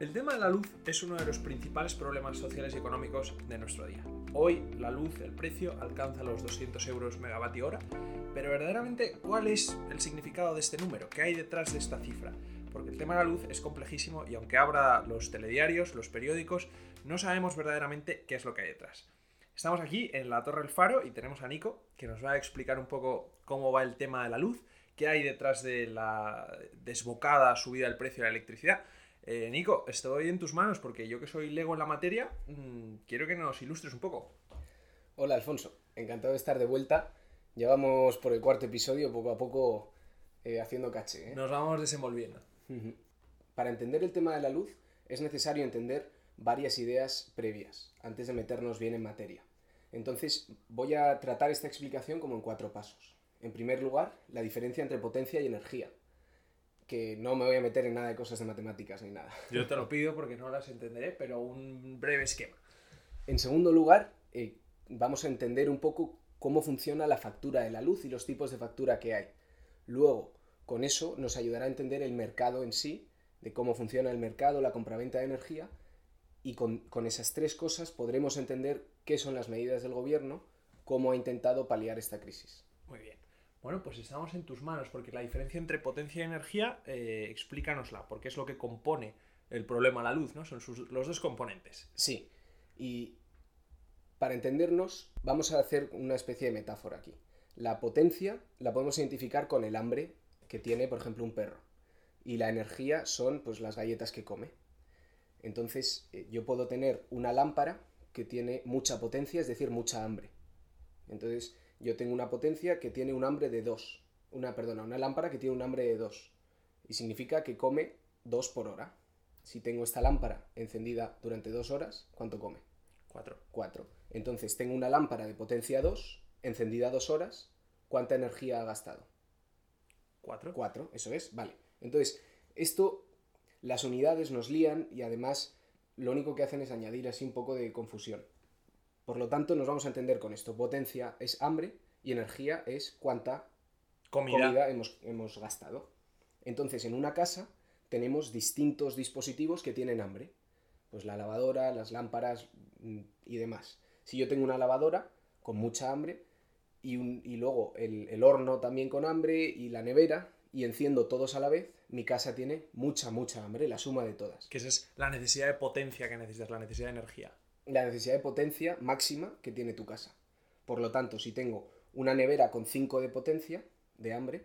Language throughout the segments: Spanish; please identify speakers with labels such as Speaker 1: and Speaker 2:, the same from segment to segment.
Speaker 1: El tema de la luz es uno de los principales problemas sociales y económicos de nuestro día. Hoy la luz, el precio, alcanza los 200 euros megavatio hora, pero verdaderamente, ¿cuál es el significado de este número? ¿Qué hay detrás de esta cifra? Porque el tema de la luz es complejísimo y aunque abra los telediarios, los periódicos, no sabemos verdaderamente qué es lo que hay detrás. Estamos aquí en la Torre del Faro y tenemos a Nico, que nos va a explicar un poco cómo va el tema de la luz, qué hay detrás de la desbocada subida del precio de la electricidad eh, Nico, estoy en tus manos porque yo que soy lego en la materia, mm, quiero que nos ilustres un poco.
Speaker 2: Hola Alfonso, encantado de estar de vuelta. Llevamos por el cuarto episodio poco a poco eh, haciendo caché.
Speaker 1: ¿eh? Nos vamos desenvolviendo.
Speaker 2: Para entender el tema de la luz es necesario entender varias ideas previas antes de meternos bien en materia. Entonces voy a tratar esta explicación como en cuatro pasos. En primer lugar, la diferencia entre potencia y energía que no me voy a meter en nada de cosas de matemáticas ni nada.
Speaker 1: Yo te lo pido porque no las entenderé, pero un breve esquema.
Speaker 2: En segundo lugar, eh, vamos a entender un poco cómo funciona la factura de la luz y los tipos de factura que hay. Luego, con eso nos ayudará a entender el mercado en sí, de cómo funciona el mercado, la compraventa de energía, y con, con esas tres cosas podremos entender qué son las medidas del gobierno, cómo ha intentado paliar esta crisis.
Speaker 1: Muy bien. Bueno, pues estamos en tus manos, porque la diferencia entre potencia y energía, eh, explícanosla, porque es lo que compone el problema la luz, ¿no? Son los dos componentes.
Speaker 2: Sí, y para entendernos, vamos a hacer una especie de metáfora aquí. La potencia la podemos identificar con el hambre que tiene, por ejemplo, un perro. Y la energía son pues las galletas que come. Entonces, eh, yo puedo tener una lámpara que tiene mucha potencia, es decir, mucha hambre. Entonces, yo tengo una potencia que tiene un hambre de 2. Una, perdona, una lámpara que tiene un hambre de 2. Y significa que come 2 por hora. Si tengo esta lámpara encendida durante 2 horas, ¿cuánto come?
Speaker 1: 4.
Speaker 2: 4. Entonces tengo una lámpara de potencia 2, encendida 2 horas, ¿cuánta energía ha gastado?
Speaker 1: 4.
Speaker 2: 4, eso es, vale. Entonces, esto, las unidades nos lían y además lo único que hacen es añadir así un poco de confusión. Por lo tanto, nos vamos a entender con esto. Potencia es hambre y energía es cuánta comida, hemos, gastado. Entonces, en una casa tenemos distintos dispositivos que tienen hambre. Pues la lavadora, las lámparas mm, y demás. Si yo tengo una lavadora con mucha hambre y, luego el, el, horno también con hambre y la nevera y enciendo todos a la vez, mi casa tiene mucha, mucha hambre, la suma de todas.
Speaker 1: Que esa es la necesidad de potencia que necesitas, la necesidad de energía
Speaker 2: la necesidad de potencia máxima que tiene tu casa. Por lo tanto, si tengo una nevera con 5 de potencia, de hambre,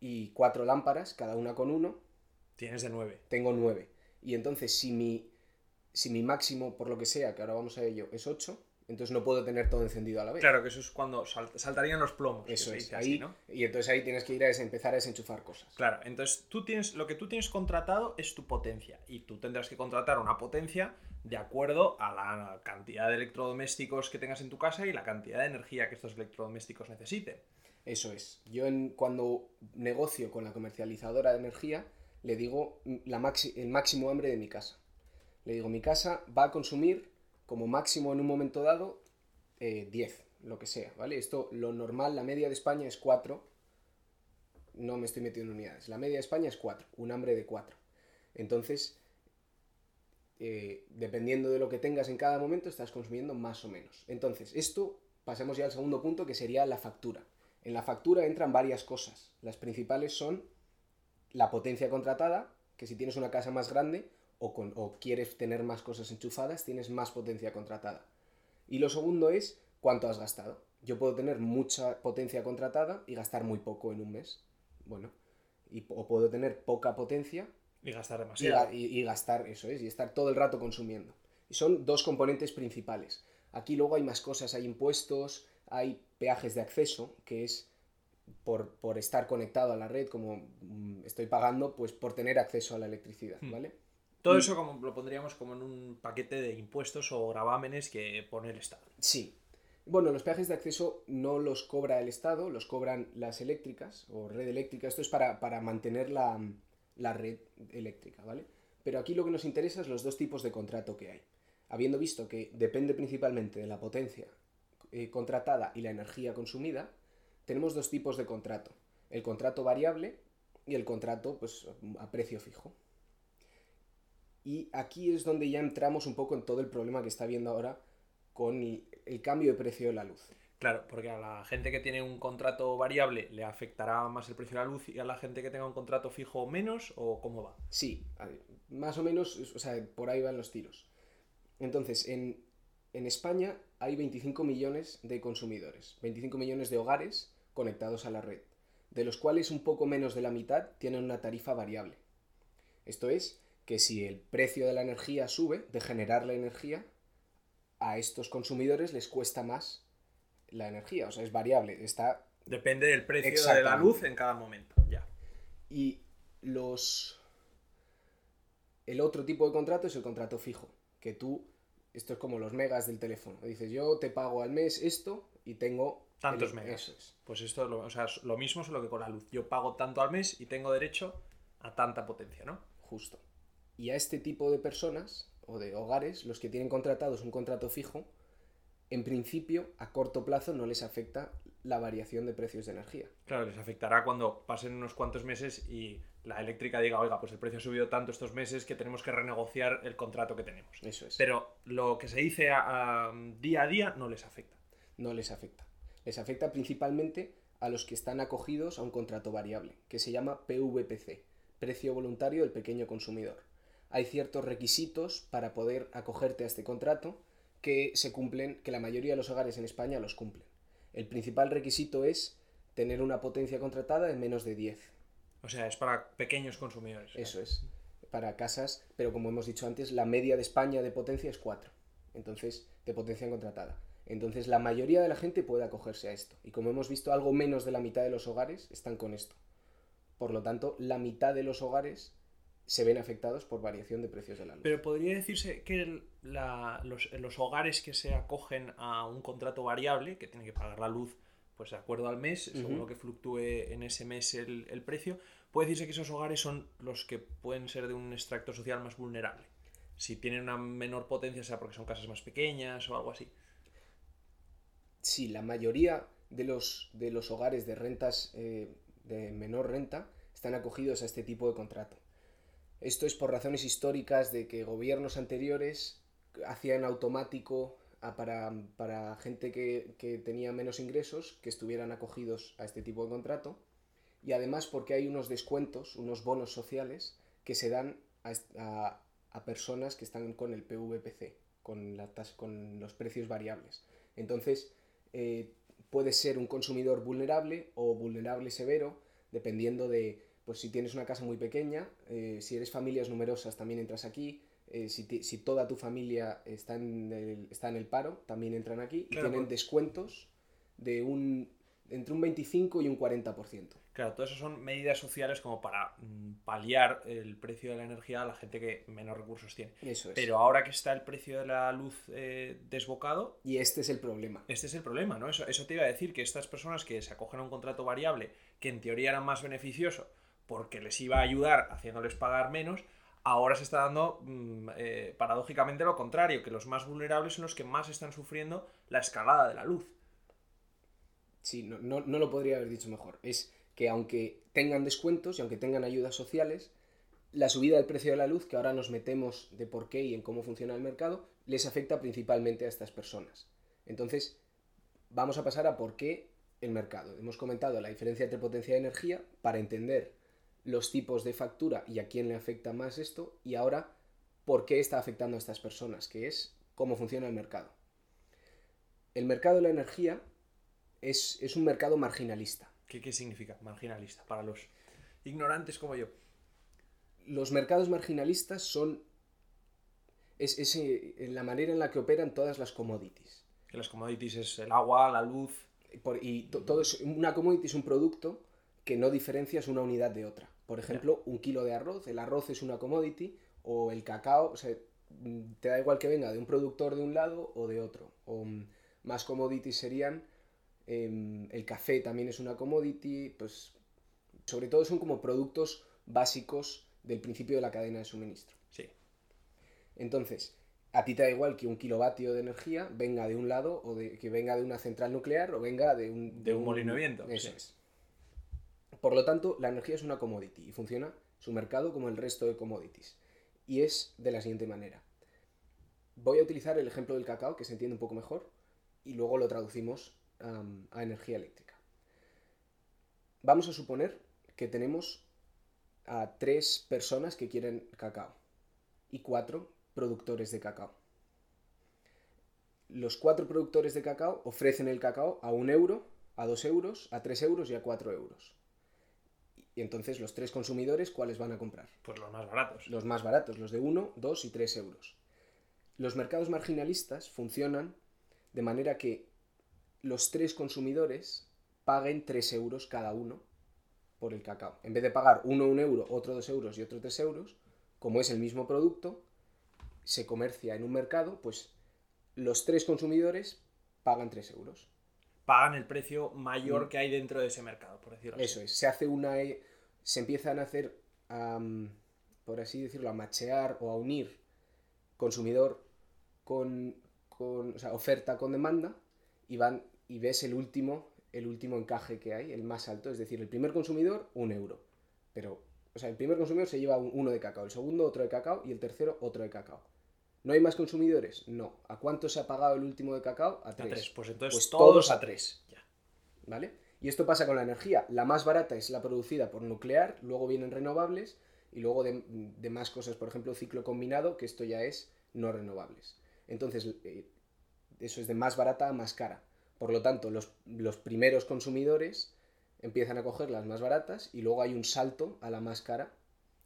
Speaker 2: y cuatro lámparas, cada una con uno,
Speaker 1: Tienes de 9.
Speaker 2: Tengo 9. Y entonces, si mi, si mi máximo, por lo que sea, que ahora vamos a ello, es 8, entonces no puedo tener todo encendido a la vez.
Speaker 1: Claro, que eso es cuando saltarían los plomos.
Speaker 2: Eso es, ahí, ¿no? Y entonces ahí tienes que ir a empezar a desenchufar cosas.
Speaker 1: Claro, entonces tú tienes, lo que tú tienes contratado es tu potencia y tú tendrás que contratar una potencia de acuerdo a la cantidad de electrodomésticos que tengas en tu casa y la cantidad de energía que estos electrodomésticos necesiten.
Speaker 2: Eso es. Yo en, cuando negocio con la comercializadora de energía, le digo la el máximo hambre de mi casa. Le digo, mi casa va a consumir como máximo en un momento dado 10, eh, lo que sea, ¿vale? Esto, lo normal, la media de España es 4. No me estoy metiendo en unidades. La media de España es 4, un hambre de 4. Entonces, eh, dependiendo de lo que tengas en cada momento, estás consumiendo más o menos. Entonces, esto, pasemos ya al segundo punto, que sería la factura. En la factura entran varias cosas. Las principales son la potencia contratada, que si tienes una casa más grande, o, quieres tener más cosas enchufadas, tienes más potencia contratada. Y lo segundo es cuánto has gastado. Yo puedo tener mucha potencia contratada y gastar muy poco en un mes. Bueno, y, o puedo tener poca potencia
Speaker 1: y gastar demasiado.
Speaker 2: Y, gastar, eso es, y estar todo el rato consumiendo. Y son dos componentes principales. Aquí luego hay más cosas, hay impuestos, hay peajes de acceso, que es por, por estar conectado a la red, como mm, estoy pagando, pues por tener acceso a la electricidad, hmm. ¿vale?
Speaker 1: Todo eso como, lo pondríamos como en un paquete de impuestos o gravámenes que pone el Estado.
Speaker 2: Sí. Bueno, los peajes de acceso no los cobra el Estado, los cobran las eléctricas o red eléctrica. Esto es para, mantener la, red eléctrica, ¿vale? Pero aquí lo que nos interesa es los dos tipos de contrato que hay. Habiendo visto que depende principalmente de la potencia eh, contratada y la energía consumida, tenemos dos tipos de contrato. El contrato variable y el contrato pues, a precio fijo. Y aquí es donde ya entramos un poco en todo el problema que está habiendo ahora con el cambio de precio de la luz.
Speaker 1: Claro, porque a la gente que tiene un contrato variable le afectará más el precio de la luz y a la gente que tenga un contrato fijo menos o cómo va.
Speaker 2: Sí, más o menos, o sea, por ahí van los tiros. Entonces, en, en España hay 25 millones de consumidores, 25 millones de hogares conectados a la red, de los cuales un poco menos de la mitad tienen una tarifa variable. Esto es, que si el precio de la energía sube, de generar la energía, a estos consumidores les cuesta más la energía, o sea, es variable, está...
Speaker 1: Depende del precio de la luz en cada momento. Ya.
Speaker 2: Y los... El otro tipo de contrato es el contrato fijo, que tú, esto es como los megas del teléfono, dices, yo te pago al mes esto y tengo...
Speaker 1: Tantos
Speaker 2: el-
Speaker 1: megas.
Speaker 2: Es.
Speaker 1: Pues esto lo, o sea, es lo mismo solo que con la luz. Yo pago tanto al mes y tengo derecho a tanta potencia, ¿no?
Speaker 2: Justo. Y a este tipo de personas o de hogares, los que tienen contratados un contrato fijo, en principio, a corto plazo no les afecta la variación de precios de energía.
Speaker 1: Claro, les afectará cuando pasen unos cuantos meses y la eléctrica diga, oiga, pues el precio ha subido tanto estos meses que tenemos que renegociar el contrato que tenemos.
Speaker 2: Eso es.
Speaker 1: Pero lo que se dice a- a- día a día no les afecta.
Speaker 2: no les afecta. Les afecta principalmente a los que están acogidos a un contrato variable, que se llama PVPC, precio voluntario del pequeño consumidor. Hay ciertos requisitos para poder acogerte a este contrato que se cumplen, que la mayoría de los hogares en España los cumplen. El principal requisito es tener una potencia contratada en menos de 10.
Speaker 1: O sea, es para pequeños consumidores.
Speaker 2: Eso es. Para casas, pero como hemos dicho antes, la media de España de potencia es 4. Entonces, de potencia contratada. Entonces, la mayoría de la gente puede acogerse a esto. Y como hemos visto, algo menos de la mitad de los hogares están con esto. Por lo tanto, la mitad de los hogares se ven afectados por variación de precios de la luz.
Speaker 1: Pero podría decirse que la- los, los hogares que se acogen a un contrato variable, que tienen que pagar la luz pues de acuerdo al mes, según lo que fluctúe en ese mes el, el precio, puede decirse que esos hogares son los que pueden ser de un extracto social más vulnerable. Si tienen una menor potencia, sea porque son casas más pequeñas o algo así.
Speaker 2: Sí, la mayoría de los, de los hogares de rentas eh, de menor renta están acogidos a este tipo de contrato. Esto es por razones históricas de que gobiernos anteriores hacían automático a- para, para gente que, que tenía menos ingresos que estuvieran acogidos a este tipo de contrato y además porque hay unos descuentos, unos bonos sociales que se dan a, a- personas que están con el PVPC, con, la tas- con los precios variables. Entonces, eh, puedes ser un consumidor vulnerable o vulnerable severo, dependiendo de, pues si tienes una casa muy pequeña, eh, si eres familias numerosas también entras aquí, eh, si, ti- si toda tu familia está en, el, está en el paro, también entran aquí y tienen
Speaker 1: por-
Speaker 2: descuentos de un, entre un 25 y un 40%.
Speaker 1: Claro, todo eso son medidas sociales como para mm, paliar el precio de la energía a la gente que menos recursos tiene.
Speaker 2: Eso es.
Speaker 1: Pero ahora que está el precio de la luz eh, desbocado,
Speaker 2: Y este es el problema.
Speaker 1: este es el problema, ¿no? Eso, eso te iba a decir que estas personas que se acogen a un contrato variable, que en teoría era más beneficioso porque les iba a ayudar haciéndoles pagar menos, ahora se está dando mm, eh, paradójicamente lo contrario, que los más vulnerables son los que más están sufriendo la escalada de la luz.
Speaker 2: Sí, no, no, no lo podría haber dicho mejor. Es que aunque tengan descuentos y aunque tengan ayudas sociales, la subida del precio de la luz, que ahora nos metemos de por qué y en cómo funciona el mercado, les afecta principalmente a estas personas. Entonces, vamos a pasar a por qué el mercado. Hemos comentado la diferencia entre potencia y energía para entender los tipos de factura y a quién le afecta más esto, y ahora por qué está afectando a estas personas, que es cómo funciona el mercado. El mercado de la energía es, es un mercado marginalista.
Speaker 1: ¿Qué, ¿Qué significa marginalista para los ignorantes como yo?
Speaker 2: Los mercados marginalistas son es, es, eh, la manera en la que operan todas las commodities.
Speaker 1: Que las commodities es el agua, la luz.
Speaker 2: Por- y to- todo es, una commodity es un producto que no diferencias una unidad de otra. Por ejemplo, un kilo de arroz, el arroz es una commodity, o el cacao, o sea, mm, te da igual que venga de un productor de un lado o de otro. O mm, más commodities serían, em, el café también es una commodity, pues sobre todo son como productos básicos del principio de la cadena de suministro.
Speaker 1: Sí.
Speaker 2: Entonces, a ti te da igual que un kilovatio de energía venga de un lado o de, que venga de una central nuclear o venga de un,
Speaker 1: De un molino de viento,
Speaker 2: Eso
Speaker 1: sí.
Speaker 2: es. Por lo tanto, la energía es una commodity y funciona su mercado como el resto de commodities. y es de la siguiente manera. Voy a utilizar el ejemplo del cacao, que se entiende un poco mejor, y luego lo traducimos a energía eléctrica. Vamos a suponer que tenemos a tres personas que quieren cacao y cuatro productores de cacao. Los cuatro productores de cacao ofrecen el cacao a un euro, a dos euros, a tres euros y a cuatro euros. Y entonces los tres consumidores, ¿cuáles van a comprar?
Speaker 1: Pues los más baratos.
Speaker 2: Los más baratos, los de 1, 2 y 3 euros. Los mercados marginalistas funcionan de manera que los tres consumidores paguen 3 euros cada uno por el cacao. En vez de pagar uno un euro, otro dos euros y otro tres euros, como es el mismo producto, se comercia en un mercado, pues los tres consumidores pagan 3 euros
Speaker 1: pagan el precio mayor mm. que hay dentro de ese mercado, por decirlo
Speaker 2: Eso es, se hace una. E, se empiezan a hacer, por así decirlo, a machear o a unir consumidor con, con o sea, oferta con demanda y van y ves el último, el último encaje que hay, el más alto, es decir, el primer consumidor, un euro. Pero, o sea, el primer consumidor se lleva uno de cacao, el segundo otro de cacao y el tercero otro de cacao. ¿No hay más consumidores? No. ¿A cuánto se ha pagado el último de cacao? A tres.
Speaker 1: A tres. Pues entonces pues todos, a tres. Ya.
Speaker 2: ¿Vale? Y esto pasa con la energía. La más barata es la producida por nuclear, luego vienen renovables y luego de, más cosas, por ejemplo, ciclo combinado, que esto ya es no renovables. Entonces, eh, eso es de más barata a más cara. Por lo tanto, los, los primeros consumidores empiezan a coger las más baratas y luego hay un salto a la más cara.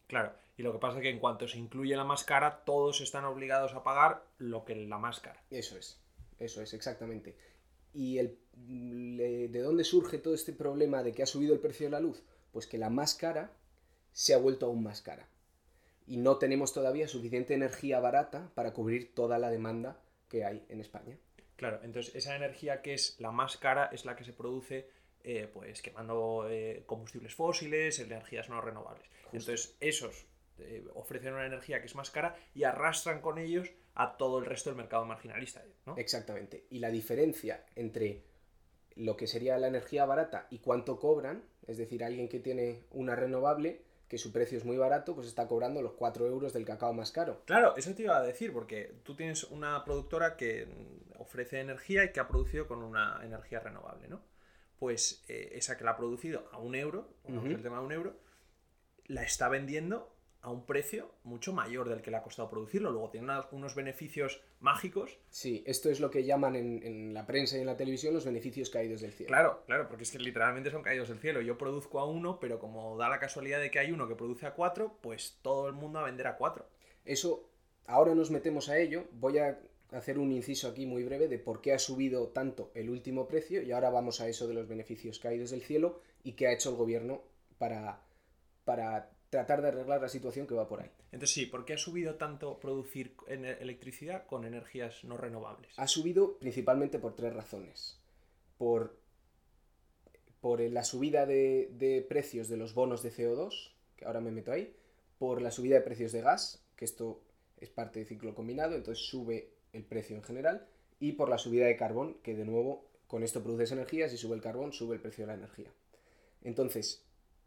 Speaker 1: Claro. Y lo que pasa es que en cuanto se incluye la máscara, todos están obligados a pagar lo que la máscara.
Speaker 2: Eso es, eso es, exactamente. ¿Y el, de dónde surge todo este problema de que ha subido el precio de la luz? Pues que la máscara se ha vuelto aún más cara. Y no tenemos todavía suficiente energía barata para cubrir toda la demanda que hay en España.
Speaker 1: Claro, entonces esa energía que es la más cara es la que se produce eh, pues quemando eh, combustibles fósiles, energías no renovables. Entonces esos eh, ofrecen una energía que es más cara y arrastran con ellos a todo el resto del mercado marginalista.
Speaker 2: Exactamente. Y la diferencia entre lo que sería la energía barata y cuánto cobran, es decir, alguien que tiene una renovable, que su precio es muy barato, pues está cobrando los 4 euros del cacao más caro.
Speaker 1: Claro, eso te iba a decir, porque tú tienes una productora que ofrece energía y que ha producido con una energía renovable, ¿no? Pues eh, esa que la ha producido a un euro, el tema de un euro, la está vendiendo a un precio mucho mayor del que le ha costado producirlo. Luego tiene unos beneficios mágicos.
Speaker 2: Sí, esto es lo que llaman en, la prensa y en la televisión los beneficios caídos del cielo.
Speaker 1: Claro, claro, porque es que literalmente son caídos del cielo. Yo produzco a uno, pero como da la casualidad de que hay uno que produce a cuatro, pues todo el mundo a vender a cuatro.
Speaker 2: Eso, ahora nos metemos a ello. Voy a hacer un inciso aquí muy breve de por qué ha subido tanto el último precio y ahora vamos a eso de los beneficios caídos del cielo y qué ha hecho el gobierno para, para tratar de arreglar la situación que va por ahí.
Speaker 1: Entonces sí, ¿por qué ha subido tanto producir electricidad con energías no renovables?
Speaker 2: Ha subido principalmente por tres razones. Por, por la subida de, precios de los bonos de CO2, que ahora me meto ahí, por la subida de precios de gas, que esto es parte del ciclo combinado, entonces sube el precio en general, y por la subida de carbón, que de nuevo con esto produces energía, si sube el carbón, sube el precio de la energía. Entonces,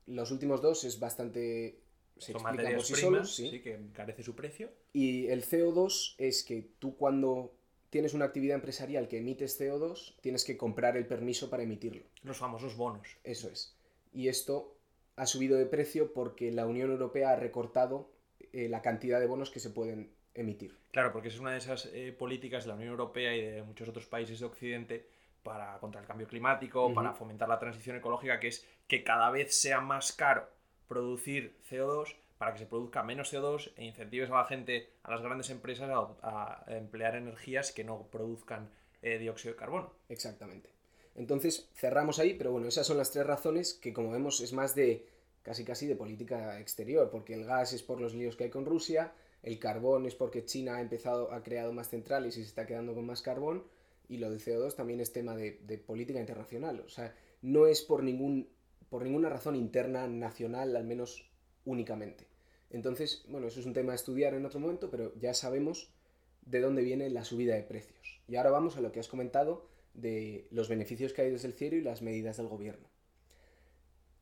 Speaker 2: los últimos dos es bastante...
Speaker 1: Se Son materias primas, ¿sí? que carece su precio.
Speaker 2: Y el CO2 es que tú cuando tienes una actividad empresarial que emites CO2, tienes que comprar el permiso para emitirlo.
Speaker 1: Los famosos bonos.
Speaker 2: Eso es. Y esto ha subido de precio porque la Unión Europea ha recortado eh, la cantidad de bonos que se pueden emitir.
Speaker 1: Claro, porque es una de esas eh, políticas de la Unión Europea y de muchos otros países de Occidente para contra el cambio climático, para fomentar la transición ecológica, que es que cada vez sea más caro producir CO2 para que se produzca menos CO2 e incentives a la gente, a las grandes empresas, a, emplear energías que no produzcan eh, dióxido de carbono.
Speaker 2: Exactamente. Entonces cerramos ahí, pero bueno, esas son las tres razones que como vemos es más de casi casi de política exterior, porque el gas es por los líos que hay con Rusia, el carbón es porque China ha empezado, ha creado más centrales y se está quedando con más carbón, y lo de CO2 también es tema de, política internacional. O sea, no es por, ningún, por ninguna razón interna, nacional, al menos únicamente. Entonces, bueno, eso es un tema a estudiar en otro momento, pero ya sabemos de dónde viene la subida de precios. Y ahora vamos a lo que has comentado de los beneficios que hay desde el cielo y las medidas del gobierno.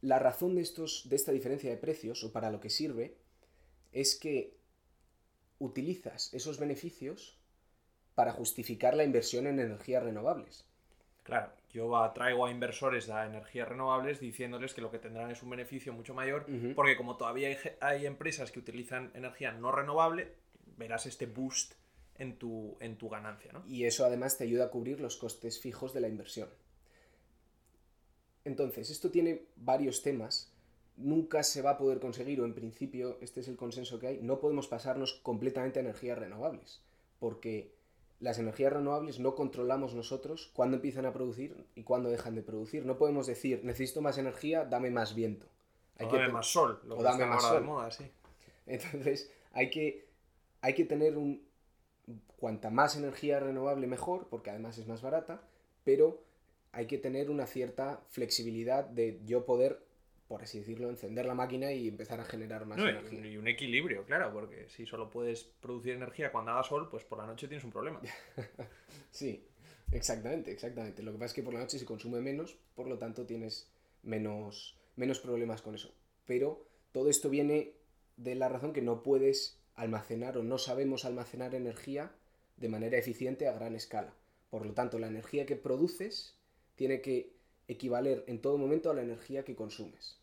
Speaker 2: La razón de, estos, de esta diferencia de precios, o para lo que sirve, es que utilizas esos beneficios para justificar la inversión en energías renovables.
Speaker 1: Claro, yo atraigo a inversores a energías renovables diciéndoles que lo que tendrán es un beneficio mucho mayor, porque como todavía hay, hay, empresas que utilizan energía no renovable, verás este boost en tu, en tu ganancia. ¿no?
Speaker 2: Y eso además te ayuda a cubrir los costes fijos de la inversión. Entonces, esto tiene varios temas. Nunca se va a poder conseguir, o en principio este es el consenso que hay, no podemos pasarnos completamente a energías renovables, porque las energías renovables no controlamos nosotros cuándo empiezan a producir y cuándo dejan de producir. No podemos decir, necesito más energía, dame más viento.
Speaker 1: Hay o que dame más sol,
Speaker 2: lo o dame más sol. De moda, sí. Entonces, hay que, hay que tener un... Cuanta más energía renovable mejor, porque además es más barata, pero hay que tener una cierta flexibilidad de yo poder por así decirlo, encender la máquina y empezar a generar más energía.
Speaker 1: Y un equilibrio, claro, porque si solo puedes producir energía cuando haga sol, pues por la noche tienes un problema.
Speaker 2: sí, exactamente, exactamente. Lo que pasa es que por la noche se consume menos, por lo tanto tienes menos, menos problemas con eso. Pero todo esto viene de la razón que no puedes almacenar o no sabemos almacenar energía de manera eficiente a gran escala. Por lo tanto, la energía que produces tiene que equivaler en todo momento a la energía que consumes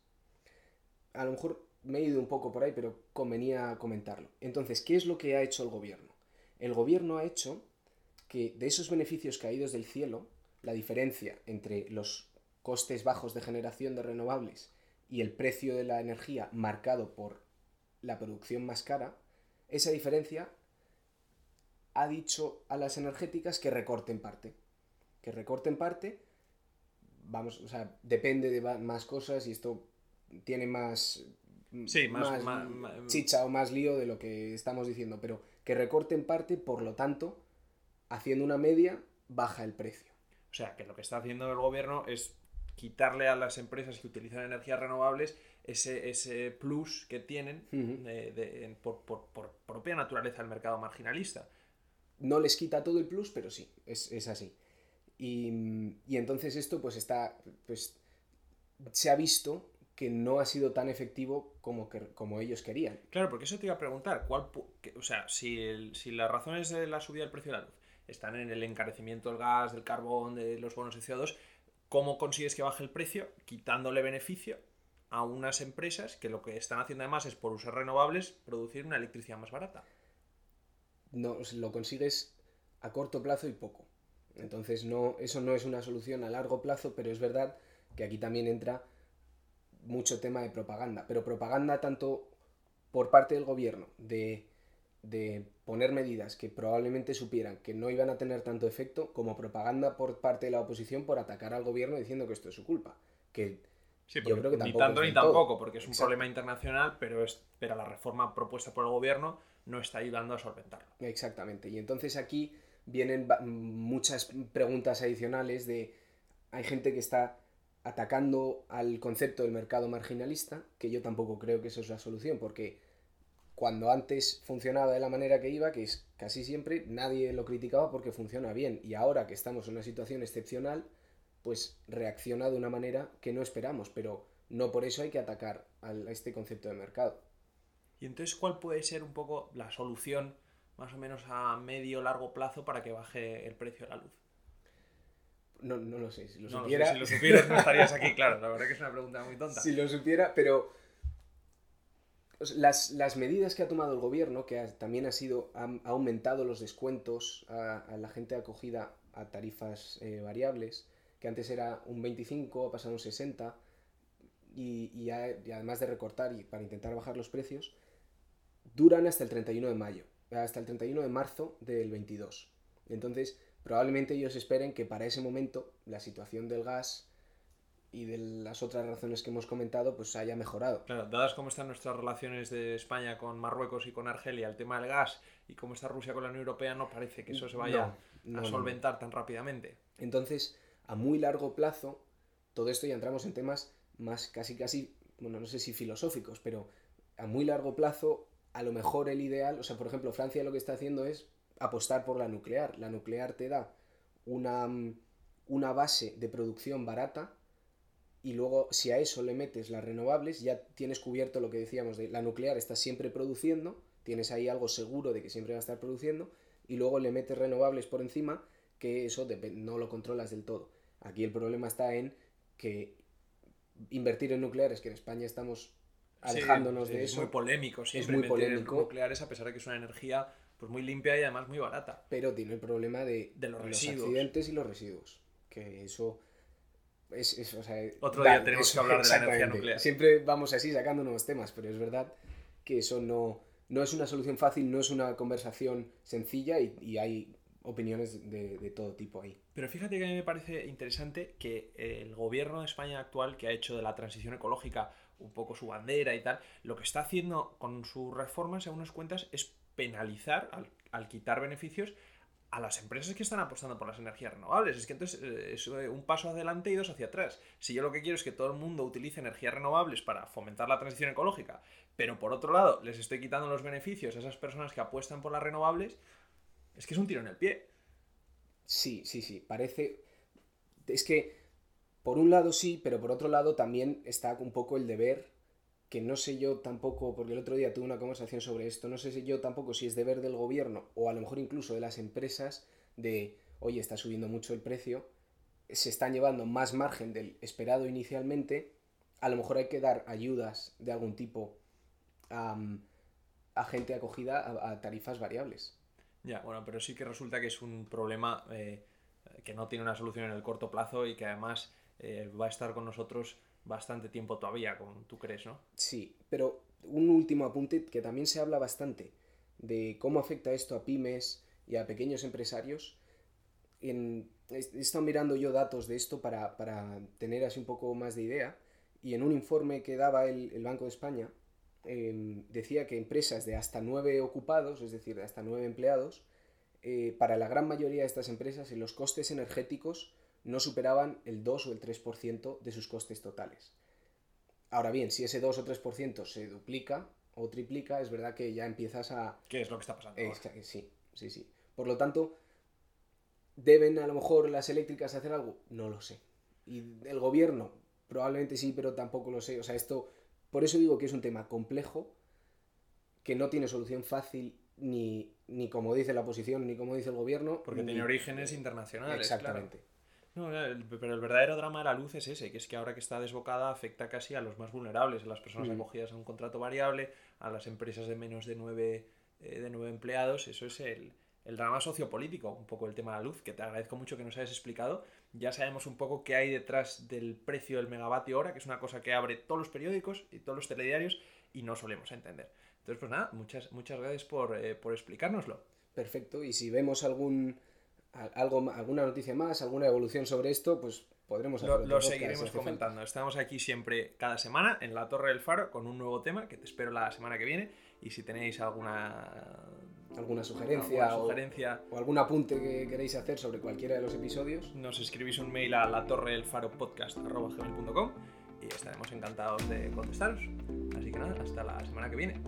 Speaker 2: a lo mejor me he ido un poco por ahí, pero convenía comentarlo. Entonces, ¿qué es lo que ha hecho el gobierno? El gobierno ha hecho que de esos beneficios caídos del cielo, la diferencia entre los costes bajos de generación de renovables y el precio de la energía marcado por la producción más cara, esa diferencia ha dicho a las energéticas que recorten parte. Que recorten parte, vamos, o sea, depende de más cosas y esto tiene más, más, chicha o más lío de lo que estamos diciendo, pero que recorte en parte, por lo tanto, haciendo una media, baja el precio.
Speaker 1: O sea, que lo que está haciendo el gobierno es quitarle a las empresas que utilizan energías renovables ese, ese plus que tienen por, propia naturaleza del mercado marginalista.
Speaker 2: No les quita todo el plus, pero sí, es, así. Y, y, entonces esto pues está, pues se ha visto que no ha sido tan efectivo como, que, como ellos querían.
Speaker 1: Claro, porque eso te iba a preguntar, ¿cuál, o sea, si, si las razones de la subida del precio de la luz están en el encarecimiento del gas, del carbón, de los bonos de CO2, ¿cómo consigues que baje el precio quitándole beneficio a unas empresas que lo que están haciendo además es por usar renovables producir una electricidad más barata?
Speaker 2: No, lo consigues a corto plazo y poco. Entonces no, eso no es una solución a largo plazo, pero es verdad que aquí también entra mucho tema de propaganda, pero propaganda tanto por parte del gobierno de, poner medidas que probablemente supieran que no iban a tener tanto efecto, como propaganda por parte de la oposición por atacar al gobierno diciendo que esto es su culpa. Que
Speaker 1: yo creo que tampoco ni tanto ni tampoco, porque es un problema internacional, pero, es, pero la reforma propuesta por el gobierno no está ayudando a solventarlo.
Speaker 2: Exactamente. Y entonces aquí vienen muchas preguntas adicionales de hay gente que está atacando al concepto del mercado marginalista, que yo tampoco creo que eso es la solución, porque cuando antes funcionaba de la manera que iba, que es casi siempre, nadie lo criticaba porque funciona bien. Y ahora que estamos en una situación excepcional, pues reacciona de una manera que no esperamos, pero no por eso hay que atacar a este concepto de mercado.
Speaker 1: Y entonces, ¿cuál puede ser un poco la solución más o menos a medio largo plazo para que baje el precio de la luz?
Speaker 2: No, no lo sé, si lo supiera.
Speaker 1: si lo supieras no estarías aquí, claro. La verdad que es una pregunta muy tonta.
Speaker 2: Si lo supiera, pero. Las, las medidas que ha tomado el gobierno, que también ha sido. Ha, aumentado los descuentos a, la gente acogida a tarifas eh, variables, que antes era un 25, ha pasado un 60, y, y, además de recortar y para intentar bajar los precios, duran hasta el 31 de mayo, hasta el 31 de marzo del 22. Entonces, probablemente ellos esperen que para ese momento la situación del gas y de las otras razones que hemos comentado pues haya mejorado.
Speaker 1: Claro, dadas cómo están nuestras relaciones de España con Marruecos y con Argelia, el tema del gas y cómo está Rusia con la Unión Europea, no parece que eso se vaya a solventar tan rápidamente.
Speaker 2: Entonces, a muy largo plazo, todo esto ya entramos en temas más casi casi, bueno, no sé si filosóficos, pero a muy largo plazo, a lo mejor el ideal, o sea, por ejemplo, Francia lo que está haciendo es apostar por la nuclear. La nuclear te da una, una base de producción barata y luego si a eso le metes las renovables ya tienes cubierto lo que decíamos de la nuclear está siempre produciendo, tienes ahí algo seguro de que siempre va a estar produciendo y luego le metes renovables por encima que eso no lo controlas del todo. Aquí el problema está en que invertir en nucleares, que en España estamos alejándonos de eso.
Speaker 1: Es muy polémico siempre es muy polémico. nucleares a pesar de que es una energía pues muy limpia y además muy barata.
Speaker 2: Pero tiene el problema de,
Speaker 1: los,
Speaker 2: accidentes y los residuos. Que eso es, o sea,
Speaker 1: Otro día tenemos que hablar de la energía nuclear.
Speaker 2: Siempre vamos así sacando nuevos temas, pero es verdad que eso no, no es una solución fácil, no es una conversación sencilla y, hay opiniones de, de, todo tipo ahí.
Speaker 1: Pero fíjate que a mí me parece interesante que el gobierno de España actual, que ha hecho de la transición ecológica un poco su bandera y tal, lo que está haciendo con sus reformas, según nos cuentas, es penalizar al, quitar beneficios a las empresas que están apostando por las energías renovables. Es que entonces eh, es eh, un paso adelante y dos hacia atrás. Si yo lo que quiero es que todo el mundo utilice energías renovables para fomentar la transición ecológica, pero por otro lado les estoy quitando los beneficios a esas personas que apuestan por las renovables, es que es un tiro en el pie.
Speaker 2: Sí, sí, sí. Parece... Es que, por un lado sí, pero por otro lado también está un poco el deber que no sé yo tampoco, porque el otro día tuve una conversación sobre esto, no sé yo tampoco si es deber del gobierno o a lo mejor incluso de las empresas de, oye, está subiendo mucho el precio, se están llevando más margen del esperado inicialmente, a lo mejor hay que dar ayudas de algún tipo a, gente acogida a, tarifas variables.
Speaker 1: Ya, bueno, pero sí que resulta que es un problema eh, que no tiene una solución en el corto plazo y que además eh, va a estar con nosotros bastante tiempo todavía, como tú crees, ¿no?
Speaker 2: Sí, pero un último apunte que también se habla bastante de cómo afecta esto a pymes y a pequeños empresarios. En, he estado mirando yo datos de esto para, tener así un poco más de idea y en un informe que daba el, Banco de España em, decía que empresas de hasta nueve ocupados, es decir, de hasta nueve empleados, eh, para la gran mayoría de estas empresas los costes energéticos no superaban el 2 o el 3% de sus costes totales. Ahora bien, si ese 2 o 3% se duplica o triplica, es verdad que ya empiezas a...
Speaker 1: ¿Qué es lo que está pasando?
Speaker 2: sí, sí, sí. Por lo tanto, ¿deben a lo mejor las eléctricas hacer algo? No lo sé. Y el gobierno, probablemente sí, pero tampoco lo sé. O sea, esto, por eso digo que es un tema complejo, que no tiene solución fácil ni, ni como dice la oposición, ni como dice el gobierno.
Speaker 1: Porque tiene orígenes internacionales.
Speaker 2: Exactamente.
Speaker 1: No, pero el verdadero drama de la luz es ese, que es que ahora que está desbocada afecta casi a los más vulnerables, a las personas mm. acogidas a un contrato variable, a las empresas de menos de nueve, eh, de nueve empleados. Eso es el, el drama sociopolítico, un poco el tema de la luz, que te agradezco mucho que nos hayas explicado. Ya sabemos un poco qué hay detrás del precio del megavatio hora, que es una cosa que abre todos los periódicos y todos los telediarios y no solemos entender. Entonces, pues nada, muchas, muchas gracias por, eh, por explicárnoslo.
Speaker 2: Perfecto, y si vemos algún algo, alguna noticia más, alguna evolución sobre esto, pues podremos
Speaker 1: hacer Lo, seguiremos comentando. Estamos aquí siempre cada semana en la Torre del Faro con un nuevo tema que te espero la semana que viene. Y si tenéis alguna
Speaker 2: alguna sugerencia,
Speaker 1: sugerencia
Speaker 2: o, algún apunte que queréis hacer sobre cualquiera de los episodios,
Speaker 1: nos escribís un mail a la torre del faro y estaremos encantados de contestaros. Así que nada, hasta la semana que viene.